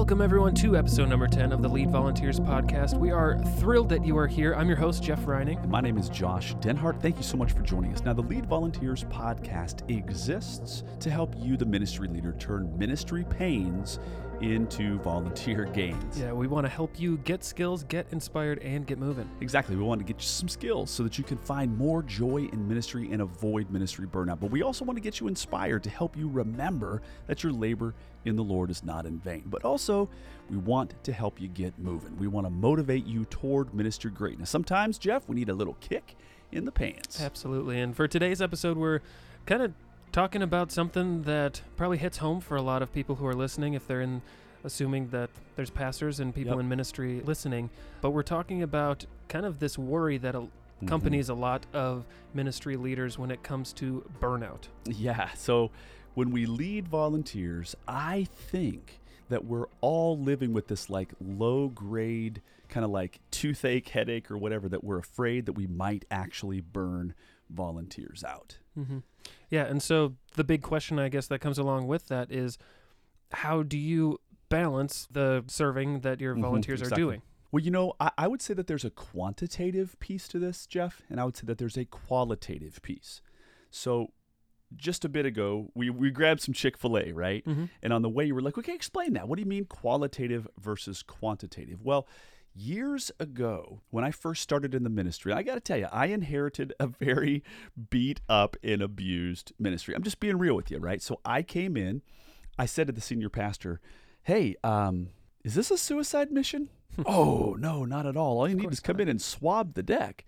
Welcome, everyone, to episode number 10 of the Lead Volunteers podcast. We are thrilled that you are here. I'm your host, Jeff Reining. My name is Josh Denhart. Thank you so much for joining us. Now, the Lead Volunteers podcast exists to help you, the ministry leader, turn ministry pains into volunteer gains. Yeah, we want to help you get skills, get inspired, and get moving. Exactly. We want to get you some skills so that you can find more joy in ministry and avoid ministry burnout. But we also want to get you inspired to help you remember that your labor in the Lord is not in vain. But also, we want to help you get moving. We want to motivate you toward ministry greatness. Sometimes, Jeff, we need a little kick in the pants. Absolutely. And for today's episode, we're kind of talking about something that probably hits home for a lot of people who are listening if they're in assuming that there's pastors and people Yep. in ministry listening but we're talking about kind of this worry that Mm-hmm. accompanies a lot of ministry leaders when it comes to burnout Yeah. So when we lead volunteers, I think that we're all living with this like low grade kind of like toothache, headache, or whatever that we're afraid that we might actually burn volunteers out. hmm Yeah, and so the big question, I guess, that comes along with that is, how do you balance the serving that your Mhm, volunteers exactly. are doing? Well, you know, I, I would say that there's a quantitative piece to this, Jeff, and I would say that there's a qualitative piece. So just a bit ago, we, we grabbed some Chick fil A, right? Mm-hmm. And on the way, you were like, okay, explain that. What do you mean qualitative versus quantitative? Well, years ago, when I first started in the ministry, I got to tell you, I inherited a very beat up and abused ministry. I'm just being real with you, right? So I came in, I said to the senior pastor, hey, um, is this a suicide mission? oh, no, not at all. All you need is come not. in and swab the deck.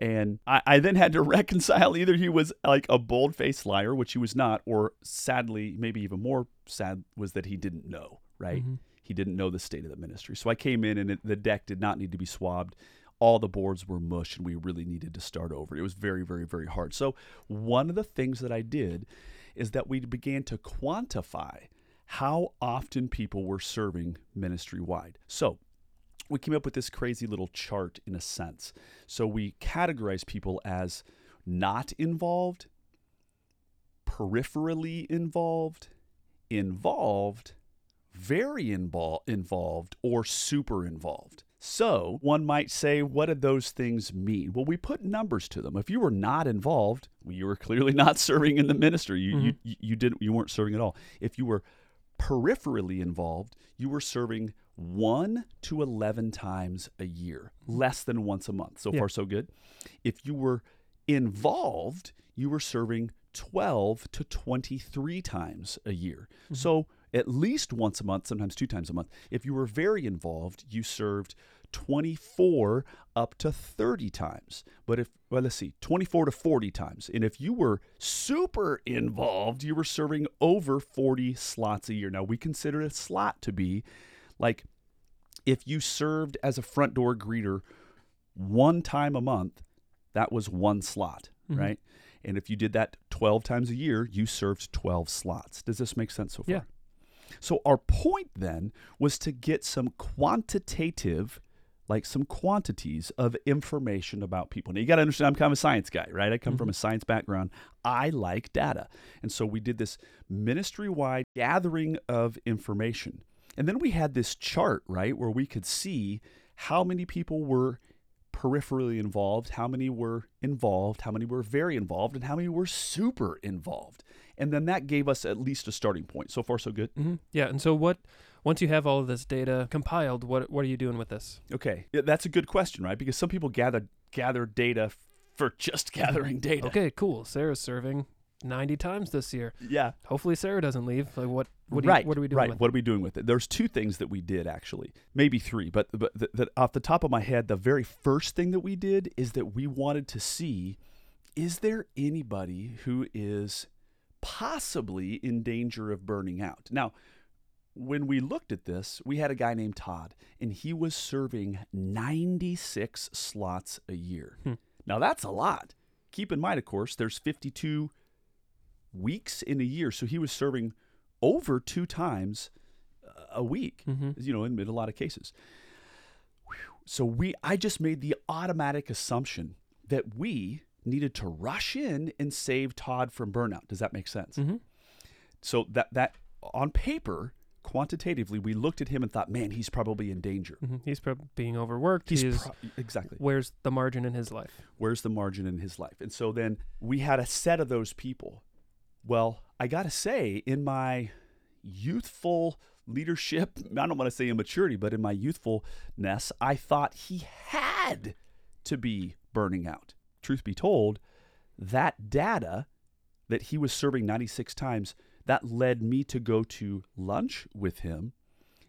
And I, I then had to reconcile either he was like a bold faced liar, which he was not, or sadly, maybe even more sad was that he didn't know, right? Mhm. He didn't know the state of the ministry. So I came in and it, the deck did not need to be swabbed. All the boards were mush and we really needed to start over. It was very, very, very hard. So one of the things that I did is that we began to quantify how often people were serving ministry wide. So we came up with this crazy little chart in a sense. So we categorize people as not involved, peripherally involved, involved, very invol- involved, or super involved. So one might say, what do those things mean? Well, we put numbers to them. If you were not involved, well, you were clearly not serving in the ministry. You, you, mm-hmm. you, you didn't. You weren't serving at all. If you were peripherally involved, you were serving one to 11 times a year, less than once a month. So Yeah. far, so good. If you were involved, you were serving 12 to 23 times a year. Mm-hmm. So at least once a month, sometimes two times a month. If you were very involved, you served 24 up to 30 times. But if, well, let's see, 24 to 40 times. And if you were super involved, you were serving over 40 slots a year. Now, we consider a slot to be like if you served as a front door greeter one time a month, that was one slot, Mhm. right? And if you did that 12 times a year, you served 12 slots. Does this make sense so far? Yeah. So our point then was to get some quantitative, like some quantities of information about people. Now you got to understand, I'm kind of a science guy, right? I come from a science background. I like data, and so we did this ministry-wide gathering of information, and then we had this chart, right, where we could see how many people were peripherally involved, how many were involved, how many were very involved, and how many were super involved. And then that gave us at least a starting point. So far, so good. hmm Yeah, and so what? Once you have all of this data compiled, what what are you doing with this? Okay, yeah, that's a good question, right? Because some people gather gather data for just gathering data. Okay, cool. Sarah's serving ninety times this year. Yeah. Hopefully, Sarah doesn't leave. Like, what? What, do right. you, what are we doing right. with? What are we doing with it? There's two things that we did actually, maybe three, but but th- that off the top of my head, the very first thing that we did is that we wanted to see is there anybody who is possibly in danger of burning out. Now, when we looked at this, we had a guy named Todd, and he was serving 96 slots a year. Hmm. Now, that's a lot. Keep in mind, of course, there's 52 weeks in a year, so he was serving over two times a week, Mhm. you know, in, in a lot of cases. Whew. So we, I just made the automatic assumption that we needed to rush in and save Todd from burnout. Does that make sense? Mhm. So that that on paper quantitatively, we looked at him and thought, man, he's probably in danger. Mhm. He's probably being overworked. He's He's, pro- exactly. where's the margin in his life? Where's the margin in his life? And so then we had a set of those people. Well, I got to say, in my youthful leadership, I don't want to say immaturity, but in my youthfulness, I thought he had to be burning out. Truth be told, that data that he was serving 96 times, that led me to go to lunch with him.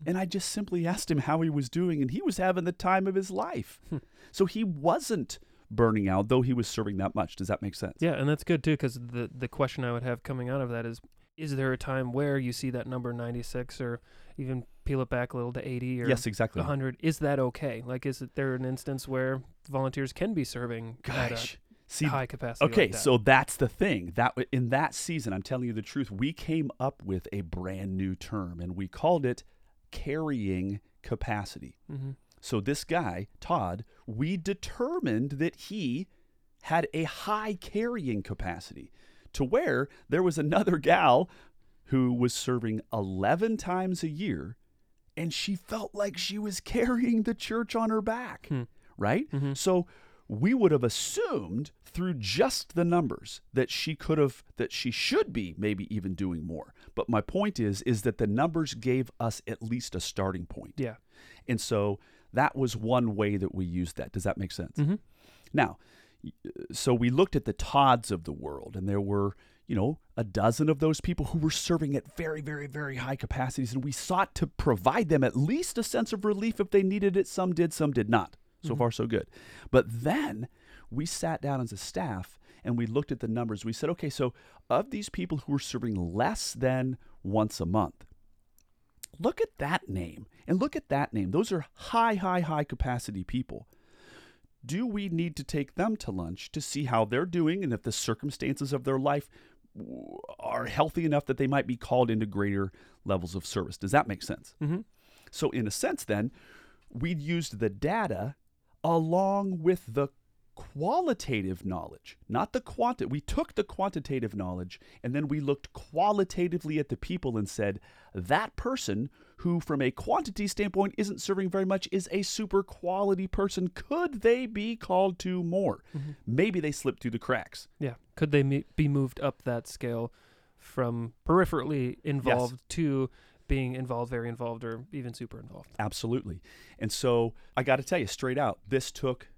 And I just simply asked him how he was doing, and he was having the time of his life. Hmm. So he wasn't burning out, though he was serving that much. Does that make sense? Yeah, and that's good too, because the the question I would have coming out of that is: Is there a time where you see that number ninety six, or even peel it back a little to eighty or Yes, exactly. hundred? Is that okay? Like, is it there an instance where volunteers can be serving at Gosh. a See, high capacity? okay, like that? so that's the thing. That in that season, I'm telling you the truth, we came up with a brand new term and we called it carrying capacity. Mhm. So this guy, Todd, we determined that he had a high carrying capacity to where there was another gal who was serving 11 times a year and she felt like she was carrying the church on her back, Hmm. right? Mhm. So we would have assumed through just the numbers that she could have that she should be maybe even doing more. But my point is is that the numbers gave us at least a starting point. yeah, And so that was one way that we used that. Does that make sense? hmm Now, so we looked at the Todds of the world, and there were, you know, a dozen of those people who were serving at very, very, very high capacities, and we sought to provide them at least a sense of relief if they needed it. Some did, some did not. So Mhm. far, so good. But then we sat down as a staff and we looked at the numbers. We said, okay, so of these people who were serving less than once a month, look at that name and look at that name. Those are high, high, high capacity people. Do we need to take them to lunch to see how they're doing and if the circumstances of their life are healthy enough that they might be called into greater levels of service? Does that make sense? hmm So, in a sense, then, we'd used the data along with the qualitative knowledge, not the quanti. We took the quantitative knowledge and then we looked qualitatively at the people and said, that person who, from a quantity standpoint, isn't serving very much is a super quality person. Could they be called to more? Mhm. Maybe they slipped through the cracks. Yeah. Could they me- be moved up that scale from peripherally involved to being involved, very involved, or even super involved? Absolutely. And so I got to tell you straight out, this took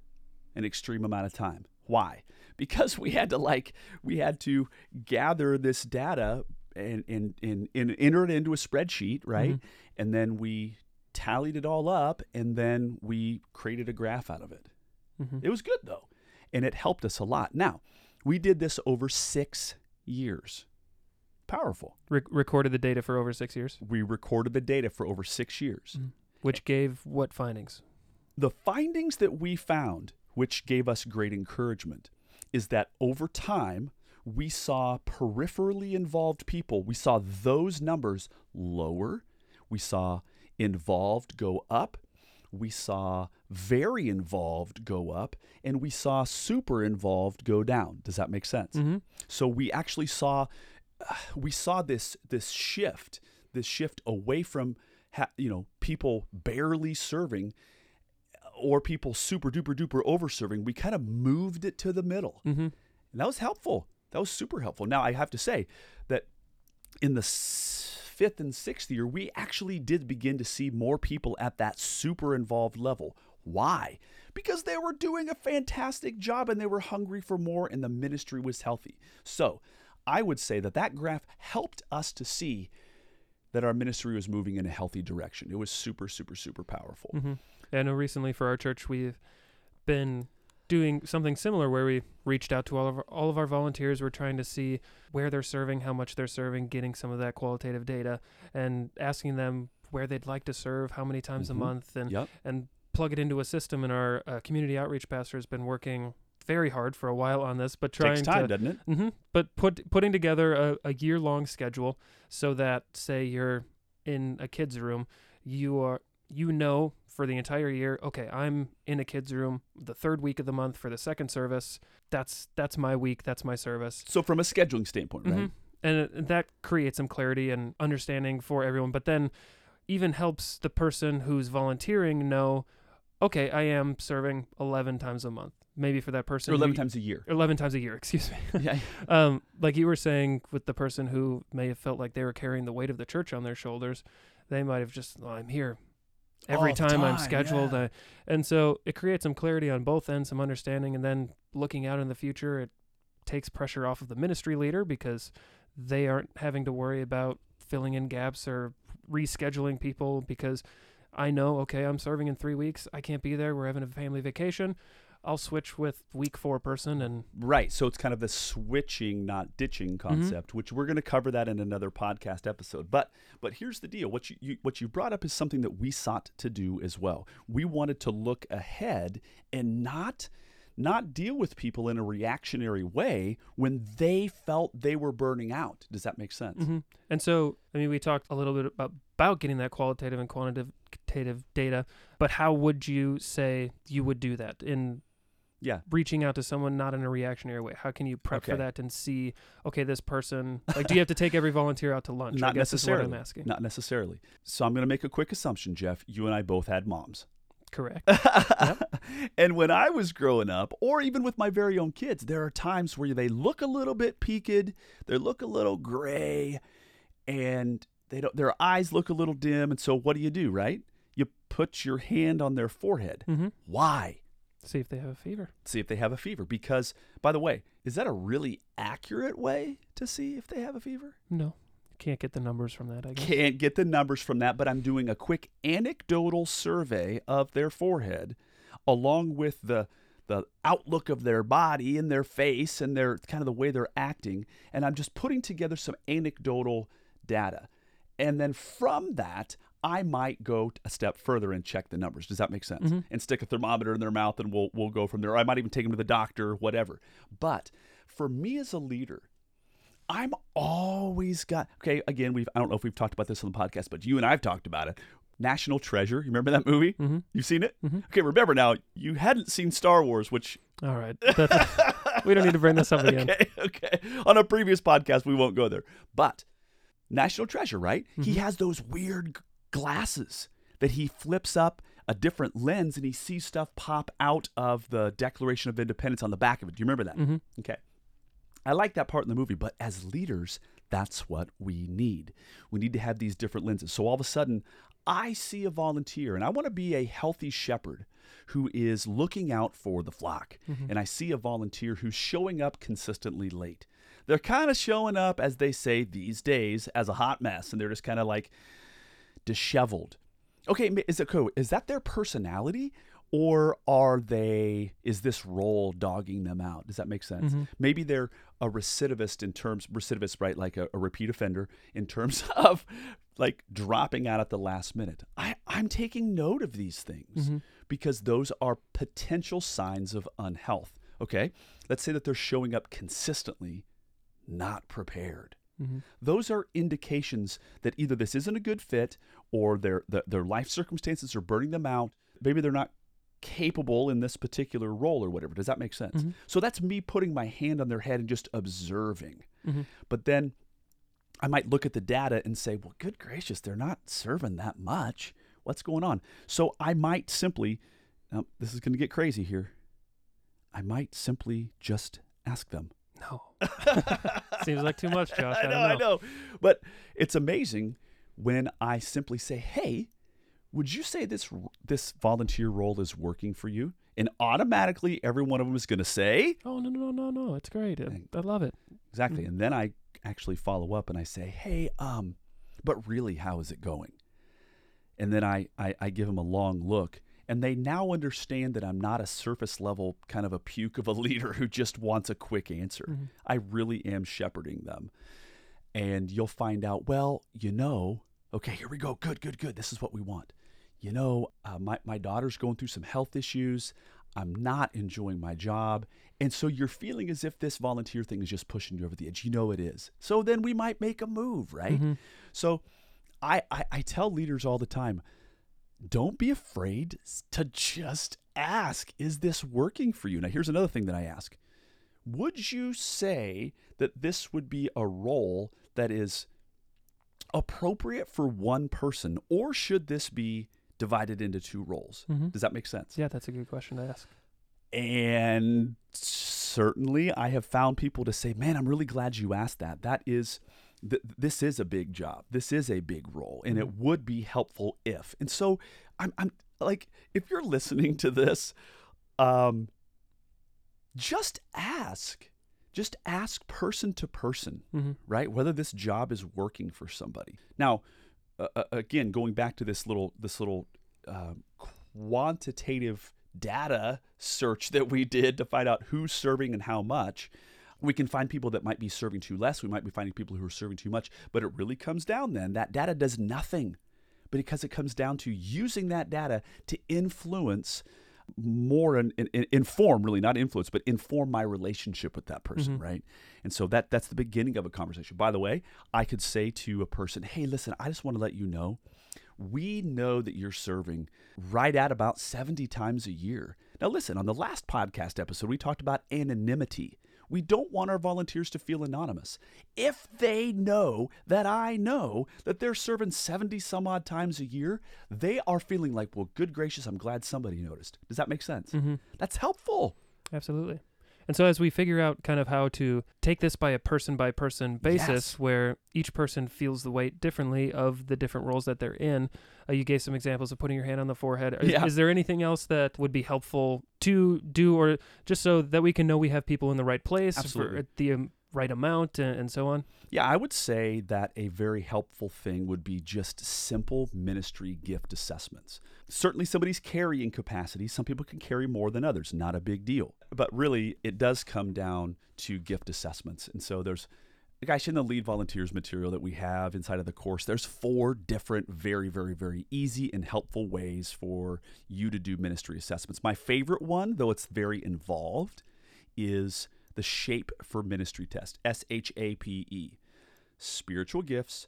an extreme amount of time. Why? Because we had to like we had to gather this data and and, and, and enter it into a spreadsheet, right? Mhm. And then we tallied it all up and then we created a graph out of it. hmm It was good though. And it helped us a lot. Now, we did this over 6 years. Powerful. Re- recorded the data for over six years, We recorded the data for over 6 years. which gave what findings? the findings that we found, which gave us great encouragement, is that over time, we saw peripherally involved people, we saw those numbers lower. We saw involved go up. We saw very involved go up. And we saw super involved go down. Does that make sense? Mm-hmm. So we actually saw we saw this this shift, this shift away from ha- you know people barely serving or people super duper duper over serving. We kind of moved it to the middle, Mm-hmm. and that was helpful. That was super helpful. Now I have to say that in the s- fifth and sixth year, we actually did begin to see more people at that super involved level. Why? Because they were doing a fantastic job and they were hungry for more, and the ministry was healthy. So I would say that that graph helped us to see that our ministry was moving in a healthy direction. It was super, super, super powerful. Mm-hmm. I know recently for our church we've been doing something similar where we reached out to all of our, all of our volunteers. We're trying to see where they're serving, how much they're serving, getting some of that qualitative data, and asking them where they'd like to serve, how many times Mhm. a month, and Yep. and plug it into a system. And our uh, community outreach pastor has been working very hard for a while on this, but trying Takes time, to doesn't it? hmm But put putting together a, a year long schedule so that say you're in a kid's room, you are you know for the entire year, okay, I'm in a kid's room the third week of the month for the second service. That's that's my week, that's my service. So from a scheduling standpoint, right? Mhm. and it- that creates some clarity and understanding for everyone. But then, even helps the person who's volunteering know, okay, I am serving eleven times a month. Maybe for that person, or 11 who- times a year. 11 times a year. Excuse me. yeah. um, like you were saying with the person who may have felt like they were carrying the weight of the church on their shoulders, they might have just, oh, I'm here every the time, I'm scheduled. yeah. Uh, and so it creates some clarity on both ends, some understanding, and then looking out in the future, it takes pressure off of the ministry leader because they aren't having to worry about filling in gaps or rescheduling people because I know, okay, I'm serving in three weeks. I can't be there. We're having a family vacation. I'll switch with week four person and Right. So it's kind of the switching, not ditching concept, which we're going to cover that in another podcast episode. But but here's the deal: what you, you what you brought up is something that we sought to do as well. We wanted to look ahead and not not deal with people in a reactionary way when they felt they were burning out. Does that make sense? hmm And so, I mean, we talked a little bit about, about getting that qualitative and quantitative data, but how would you say you would do that in Yeah. reaching out to someone not in a reactionary way? How can you prep for that and see, okay, this person, like, do you have to take every volunteer out to lunch? I Not guess is what necessarily. I'm asking. Not necessarily. So I'm going to make a quick assumption, Jeff. You and I both had moms. Correct. and when I was growing up, or even with my very own kids, there are times where they look a little bit peaked, they look a little gray, and they don't. Their eyes look a little dim. And so, what do you do? Right? You put your hand on their forehead. hmm Why? See if they have a fever. See if they have a fever. Because, by the way, is that a really accurate way to see if they have a fever? No, can't get the numbers from that. I guess. Can't get the numbers from that, but I'm doing a quick anecdotal survey of their forehead along with the the outlook of their body and their face and their kind of the way they're acting and I'm just putting together some anecdotal data. And then from that, I might go a step further and check the numbers. Does that make sense? Mhm. And stick a thermometer in their mouth and we'll we'll go from there. I might even take them to the doctor, whatever. But for me as a leader, I'm always got okay. Again, we've I don't know if we've talked about this on the podcast, but you and I've talked about it. National Treasure. You remember that movie? hmm You've seen it? Mhm. Okay, remember now. You hadn't seen Star Wars, which All right. We don't need to bring this up again. okay, okay. On a previous podcast, we won't go there. But National Treasure, right? He Mhm. has those weird glasses that he flips up a different lens and he sees stuff pop out of the Declaration of Independence on the back of it. Do you remember that? hmm Okay. I like that part in the movie, but as leaders, that's what we need. We need to have these different lenses. So all of a sudden, I see a volunteer and I want to be a healthy shepherd who is looking out for the flock. And I see a volunteer who's showing up consistently late. They're kind of showing up, as they say these days, as a hot mess, and they're just kind of like disheveled. Okay, is it cool? Is that their personality, or are they? Is this role dogging them out? Does that make sense? Mhm. Maybe they're a recidivist in terms recidivist, right? Like a, a repeat offender in terms of like dropping out at the last minute. I, I'm taking note of these things Mhm. because those are potential signs of unhealth. Okay, let's say that they're showing up consistently, not prepared hmm those are indications that either this isn't a good fit or their the, their life circumstances are burning them out. Maybe they're not capable in this particular role or whatever. Does that make sense? Mhm. So that's me putting my hand on their head and just observing. hmm But then I might look at the data and say, well, good gracious, they're not serving that much. What's going on? So I might simply, now this is going to get crazy here. I might simply just ask them. No. Seems like too much, Josh. I, I know, don't I know. But it's amazing when I simply say, "Hey, would you say this this volunteer role is working for you?" And automatically, every one of them is going to say Oh no no no no! no! It's great. I, I love it. exactly. And then I actually follow up and I say, "Hey, um, but really, how is it going?" And then I I, I give them a long look. And they now understand that I'm not a surface level kind of a puke of a leader who just wants a quick answer. Mhm. I really am shepherding them. And you'll find out, well, you know, okay, here we go. Good, good, good. This is what we want. You know, uh, my, my daughter's going through some health issues. I'm not enjoying my job. And so you're feeling as if this volunteer thing is just pushing you over the edge. You know it is. So then we might make a move, right? Mhm. So I, I, I tell leaders all the time don't be afraid to just ask, is this working for you? Now, here's another thing that I ask would you say that this would be a role that is appropriate for one person, or should this be divided into two roles? Mm-hmm. Does that make sense? Yeah, that's a good question to ask. And certainly, I have found people to say, "Man, I'm really glad you asked that. That is." Th- this is a big job. This is a big role, and it Mhm. would be helpful if. And so, I'm, I'm like, if you're listening to this, um, just ask. Just ask person to person, Mm-hmm. right? Whether this job is working for somebody. Now, uh, again, going back to this little this little uh, quantitative data search that we did to find out who's serving and how much. We can find people that might be serving too less. We might be finding people who are serving too much. But it really comes down then that data does nothing because it comes down to using that data to influence more and in, in, inform really not influence but inform my relationship with that person Mhm. right and so that that's the beginning of a conversation by the way i could say to a person hey listen i just want to let you know we know that you're serving right at about 70 times a year now listen on the last podcast episode we talked about anonymity we don't want our volunteers to feel anonymous. If they know that I know that they're serving 70 some odd times a year, they are feeling like, well, good gracious, I'm glad somebody noticed. Does that make sense? Mm-hmm. That's helpful. Absolutely. And so, as we figure out kind of how to take this by a person by person basis, Yes. where each person feels the weight differently of the different roles that they're in, uh, you gave some examples of putting your hand on the forehead. Is, Yeah. is there anything else that would be helpful to do, or just so that we can know we have people in the right place Absolutely. for the um, right amount and, and so on? Yeah, I would say that a very helpful thing would be just simple ministry gift assessments. Certainly, somebody's carrying capacity. Some people can carry more than others, not a big deal. But really, it does come down to gift assessments. And so there's Guys, in the lead volunteers material that we have inside of the course, there's four different, very, very, very easy and helpful ways for you to do ministry assessments. My favorite one, though it's very involved, is the Shape for Ministry test S H A P E. Spiritual gifts,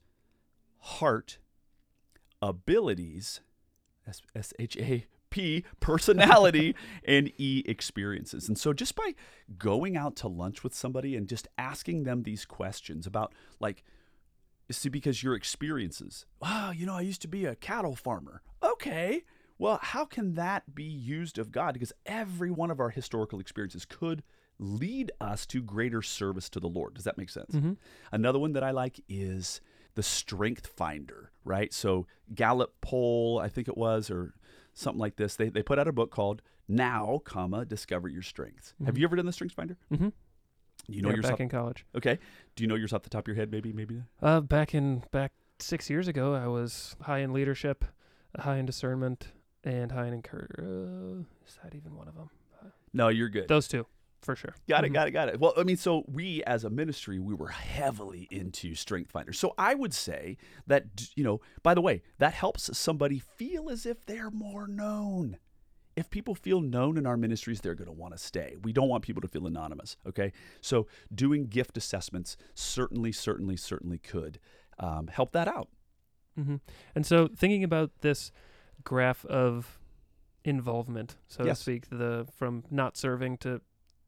heart, abilities, S H A P, personality, and E, experiences. And so just by going out to lunch with somebody and just asking them these questions about, like, see, because your experiences, wow, you know, I used to be a cattle farmer. Okay. Well, how can that be used of God? Because every one of our historical experiences could lead us to greater service to the Lord. Does that make sense? Mhm. Another one that I like is the Strength Finder, right? So Gallup poll, I think it was, or something like this. They, they put out a book called Now, comma, Discover Your Strengths. Have Mhm. you ever done the Strength Finder? Mm-hmm. You know yeah, yourself? back in college. okay. Do you know yours off the top of your head? Maybe, maybe. Uh, back in back six years ago, I was high in leadership, high in discernment, and high in encourage. Uh, is that even one of them? No, you're good. Those two, for sure. Got it, Mhm. got it, got it. Well, I mean, so we as a ministry, we were heavily into Strength Finder. So I would say that, you know, by the way, that helps somebody feel as if they're more known. If people feel known in our ministries, they're going to want to stay. We don't want people to feel anonymous, okay? So doing gift assessments certainly, certainly, certainly could um, help that out. hmm And so, thinking about this graph of involvement, so Yes. to speak, the from not serving to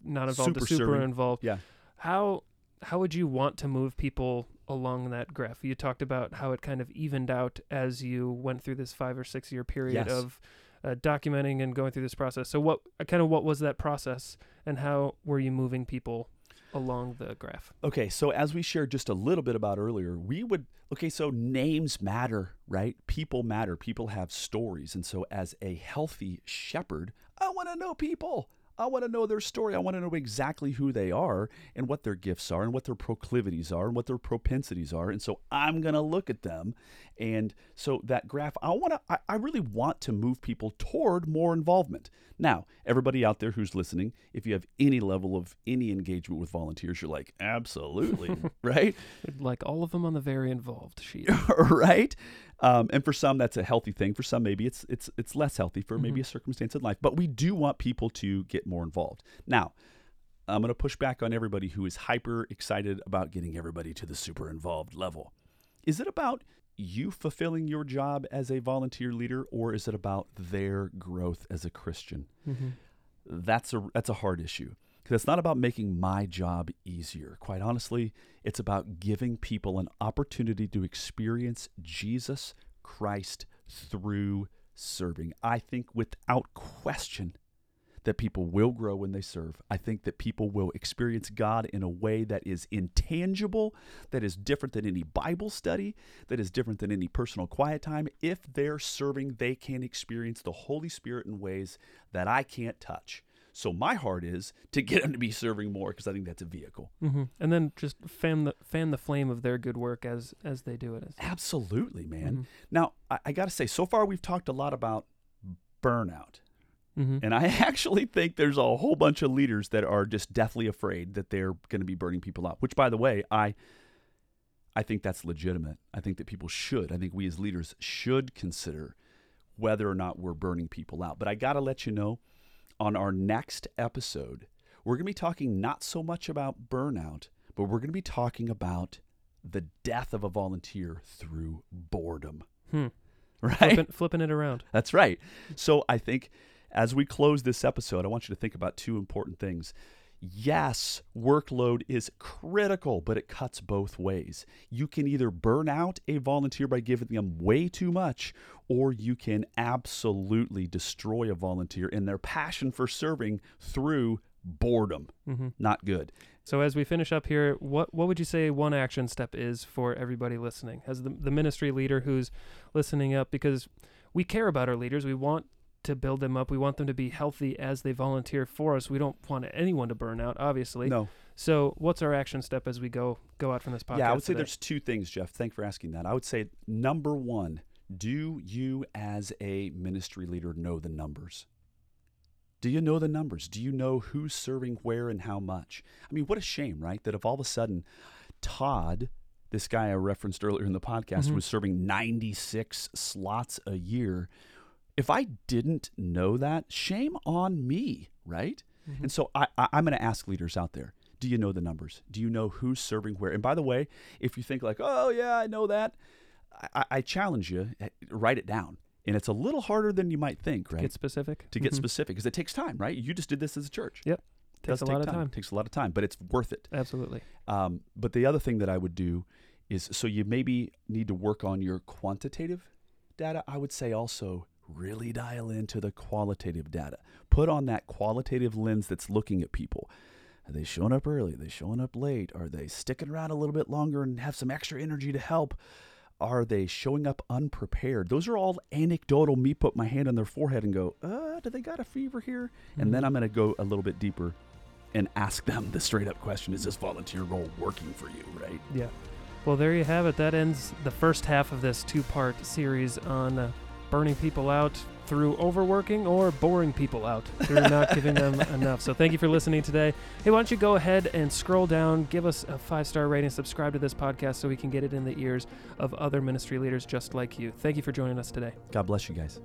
not involved Super to super serving. involved. Yeah. How how would you want to move people along that graph? You talked about how it kind of evened out as you went through this five or six year period Yes. of uh, documenting and going through this process. So, what uh, kind of what was that process, and how were you moving people along the graph? Okay, so as we shared just a little bit about earlier, we would okay, so names matter, right? People matter. People have stories. And so as a healthy shepherd, I want to know people. I want to know their story. I want to know exactly who they are and what their gifts are and what their proclivities are and what their propensities are. And so I'm going to look at them. And so that graph, I want to, I, I really want to move people toward more involvement. Now, everybody out there who's listening, if you have any level of any engagement with volunteers, you're like, absolutely, right? Like all of them on the very involved sheet. right? Um, and for some, that's a healthy thing. For some, maybe it's it's it's less healthy for maybe Mhm. a circumstance in life. But we do want people to get more involved. Now, I'm going to push back on everybody who is hyper excited about getting everybody to the super involved level. Is it about you fulfilling your job as a volunteer leader, or is it about their growth as a Christian? hmm That's a that's a hard issue. Because it's not about making my job easier. Quite honestly, it's about giving people an opportunity to experience Jesus Christ through serving. I think without question that people will grow when they serve. I think that people will experience God in a way that is intangible, that is different than any Bible study, that is different than any personal quiet time. If they're serving, they can experience the Holy Spirit in ways that I can't touch. So my heart is to get them to be serving more because I think that's a vehicle. Mm-hmm. And then just fan the fan the flame of their good work as as they do it. Absolutely, man. Mm-hmm. Now I, I got to say, so far we've talked a lot about burnout. Mm-hmm. And I actually think there's a whole bunch of leaders that are just deathly afraid that they're going to be burning people out. Which, by the way, I I think that's legitimate. I think that people should. I think we as leaders should consider whether or not we're burning people out. But I got to let you know, on our next episode, we're going to be talking not so much about burnout, but we're going to be talking about the death of a volunteer through boredom. Hmm. Right? Flipping, flipping it around. That's right. So I think as we close this episode, I want you to think about two important things. Yes, workload is critical, but it cuts both ways. You can either burn out a volunteer by giving them way too much, or you can absolutely destroy a volunteer in their passion for serving through boredom. Mm-hmm. Not good. So as we finish up here, what what would you say one action step is for everybody listening, as the the ministry leader who's listening up, because we care about our leaders, we want to build them up, we want them to be healthy as they volunteer for us. We don't want anyone to burn out, obviously. No. So what's our action step as we go go out from this podcast? Yeah, I would say today? there's two things, Jeff. Thanks for asking that. I would say number one, do you as a ministry leader know the numbers? Do you know the numbers? Do you know who's serving where and how much? I mean, what a shame, right? That if all of a sudden Todd, this guy I referenced earlier in the podcast, Mhm. was serving 96 slots a year. If I didn't know that, shame on me, right? Mhm. And so I, I, I'm going to ask leaders out there do you know the numbers? Do you know who's serving where? And by the way, if you think like, oh, yeah, I know that, I, I challenge you, eh, write it down. And it's a little harder than you might think, right? To get specific. to get Mhm. specific because it takes time, right? You just did this as a church. Yep. It Takes a lot of time. It takes a lot of time, but it's worth it. Absolutely. Um, but the other thing that I would do is so you maybe need to work on your quantitative data. I would say also really dial into the qualitative data. Put on that qualitative lens that's looking at people. Are they showing up early? Are they showing up late? Are they sticking around a little bit longer and have some extra energy to help? Are they showing up unprepared? Those are all anecdotal. Me put my hand on their forehead and go, uh, do they got a fever here? And then Mhm. I'm going to go a little bit deeper and ask them the straight up question Is this volunteer role working for you, right? Yeah. Well, there you have it. That ends the first half of this two part series on uh, burning people out through overworking or boring people out through not giving them enough. So, thank you for listening today. Hey, why don't you go ahead and scroll down, give us a five star rating, subscribe to this podcast so we can get it in the ears of other ministry leaders just like you. Thank you for joining us today. God bless you guys.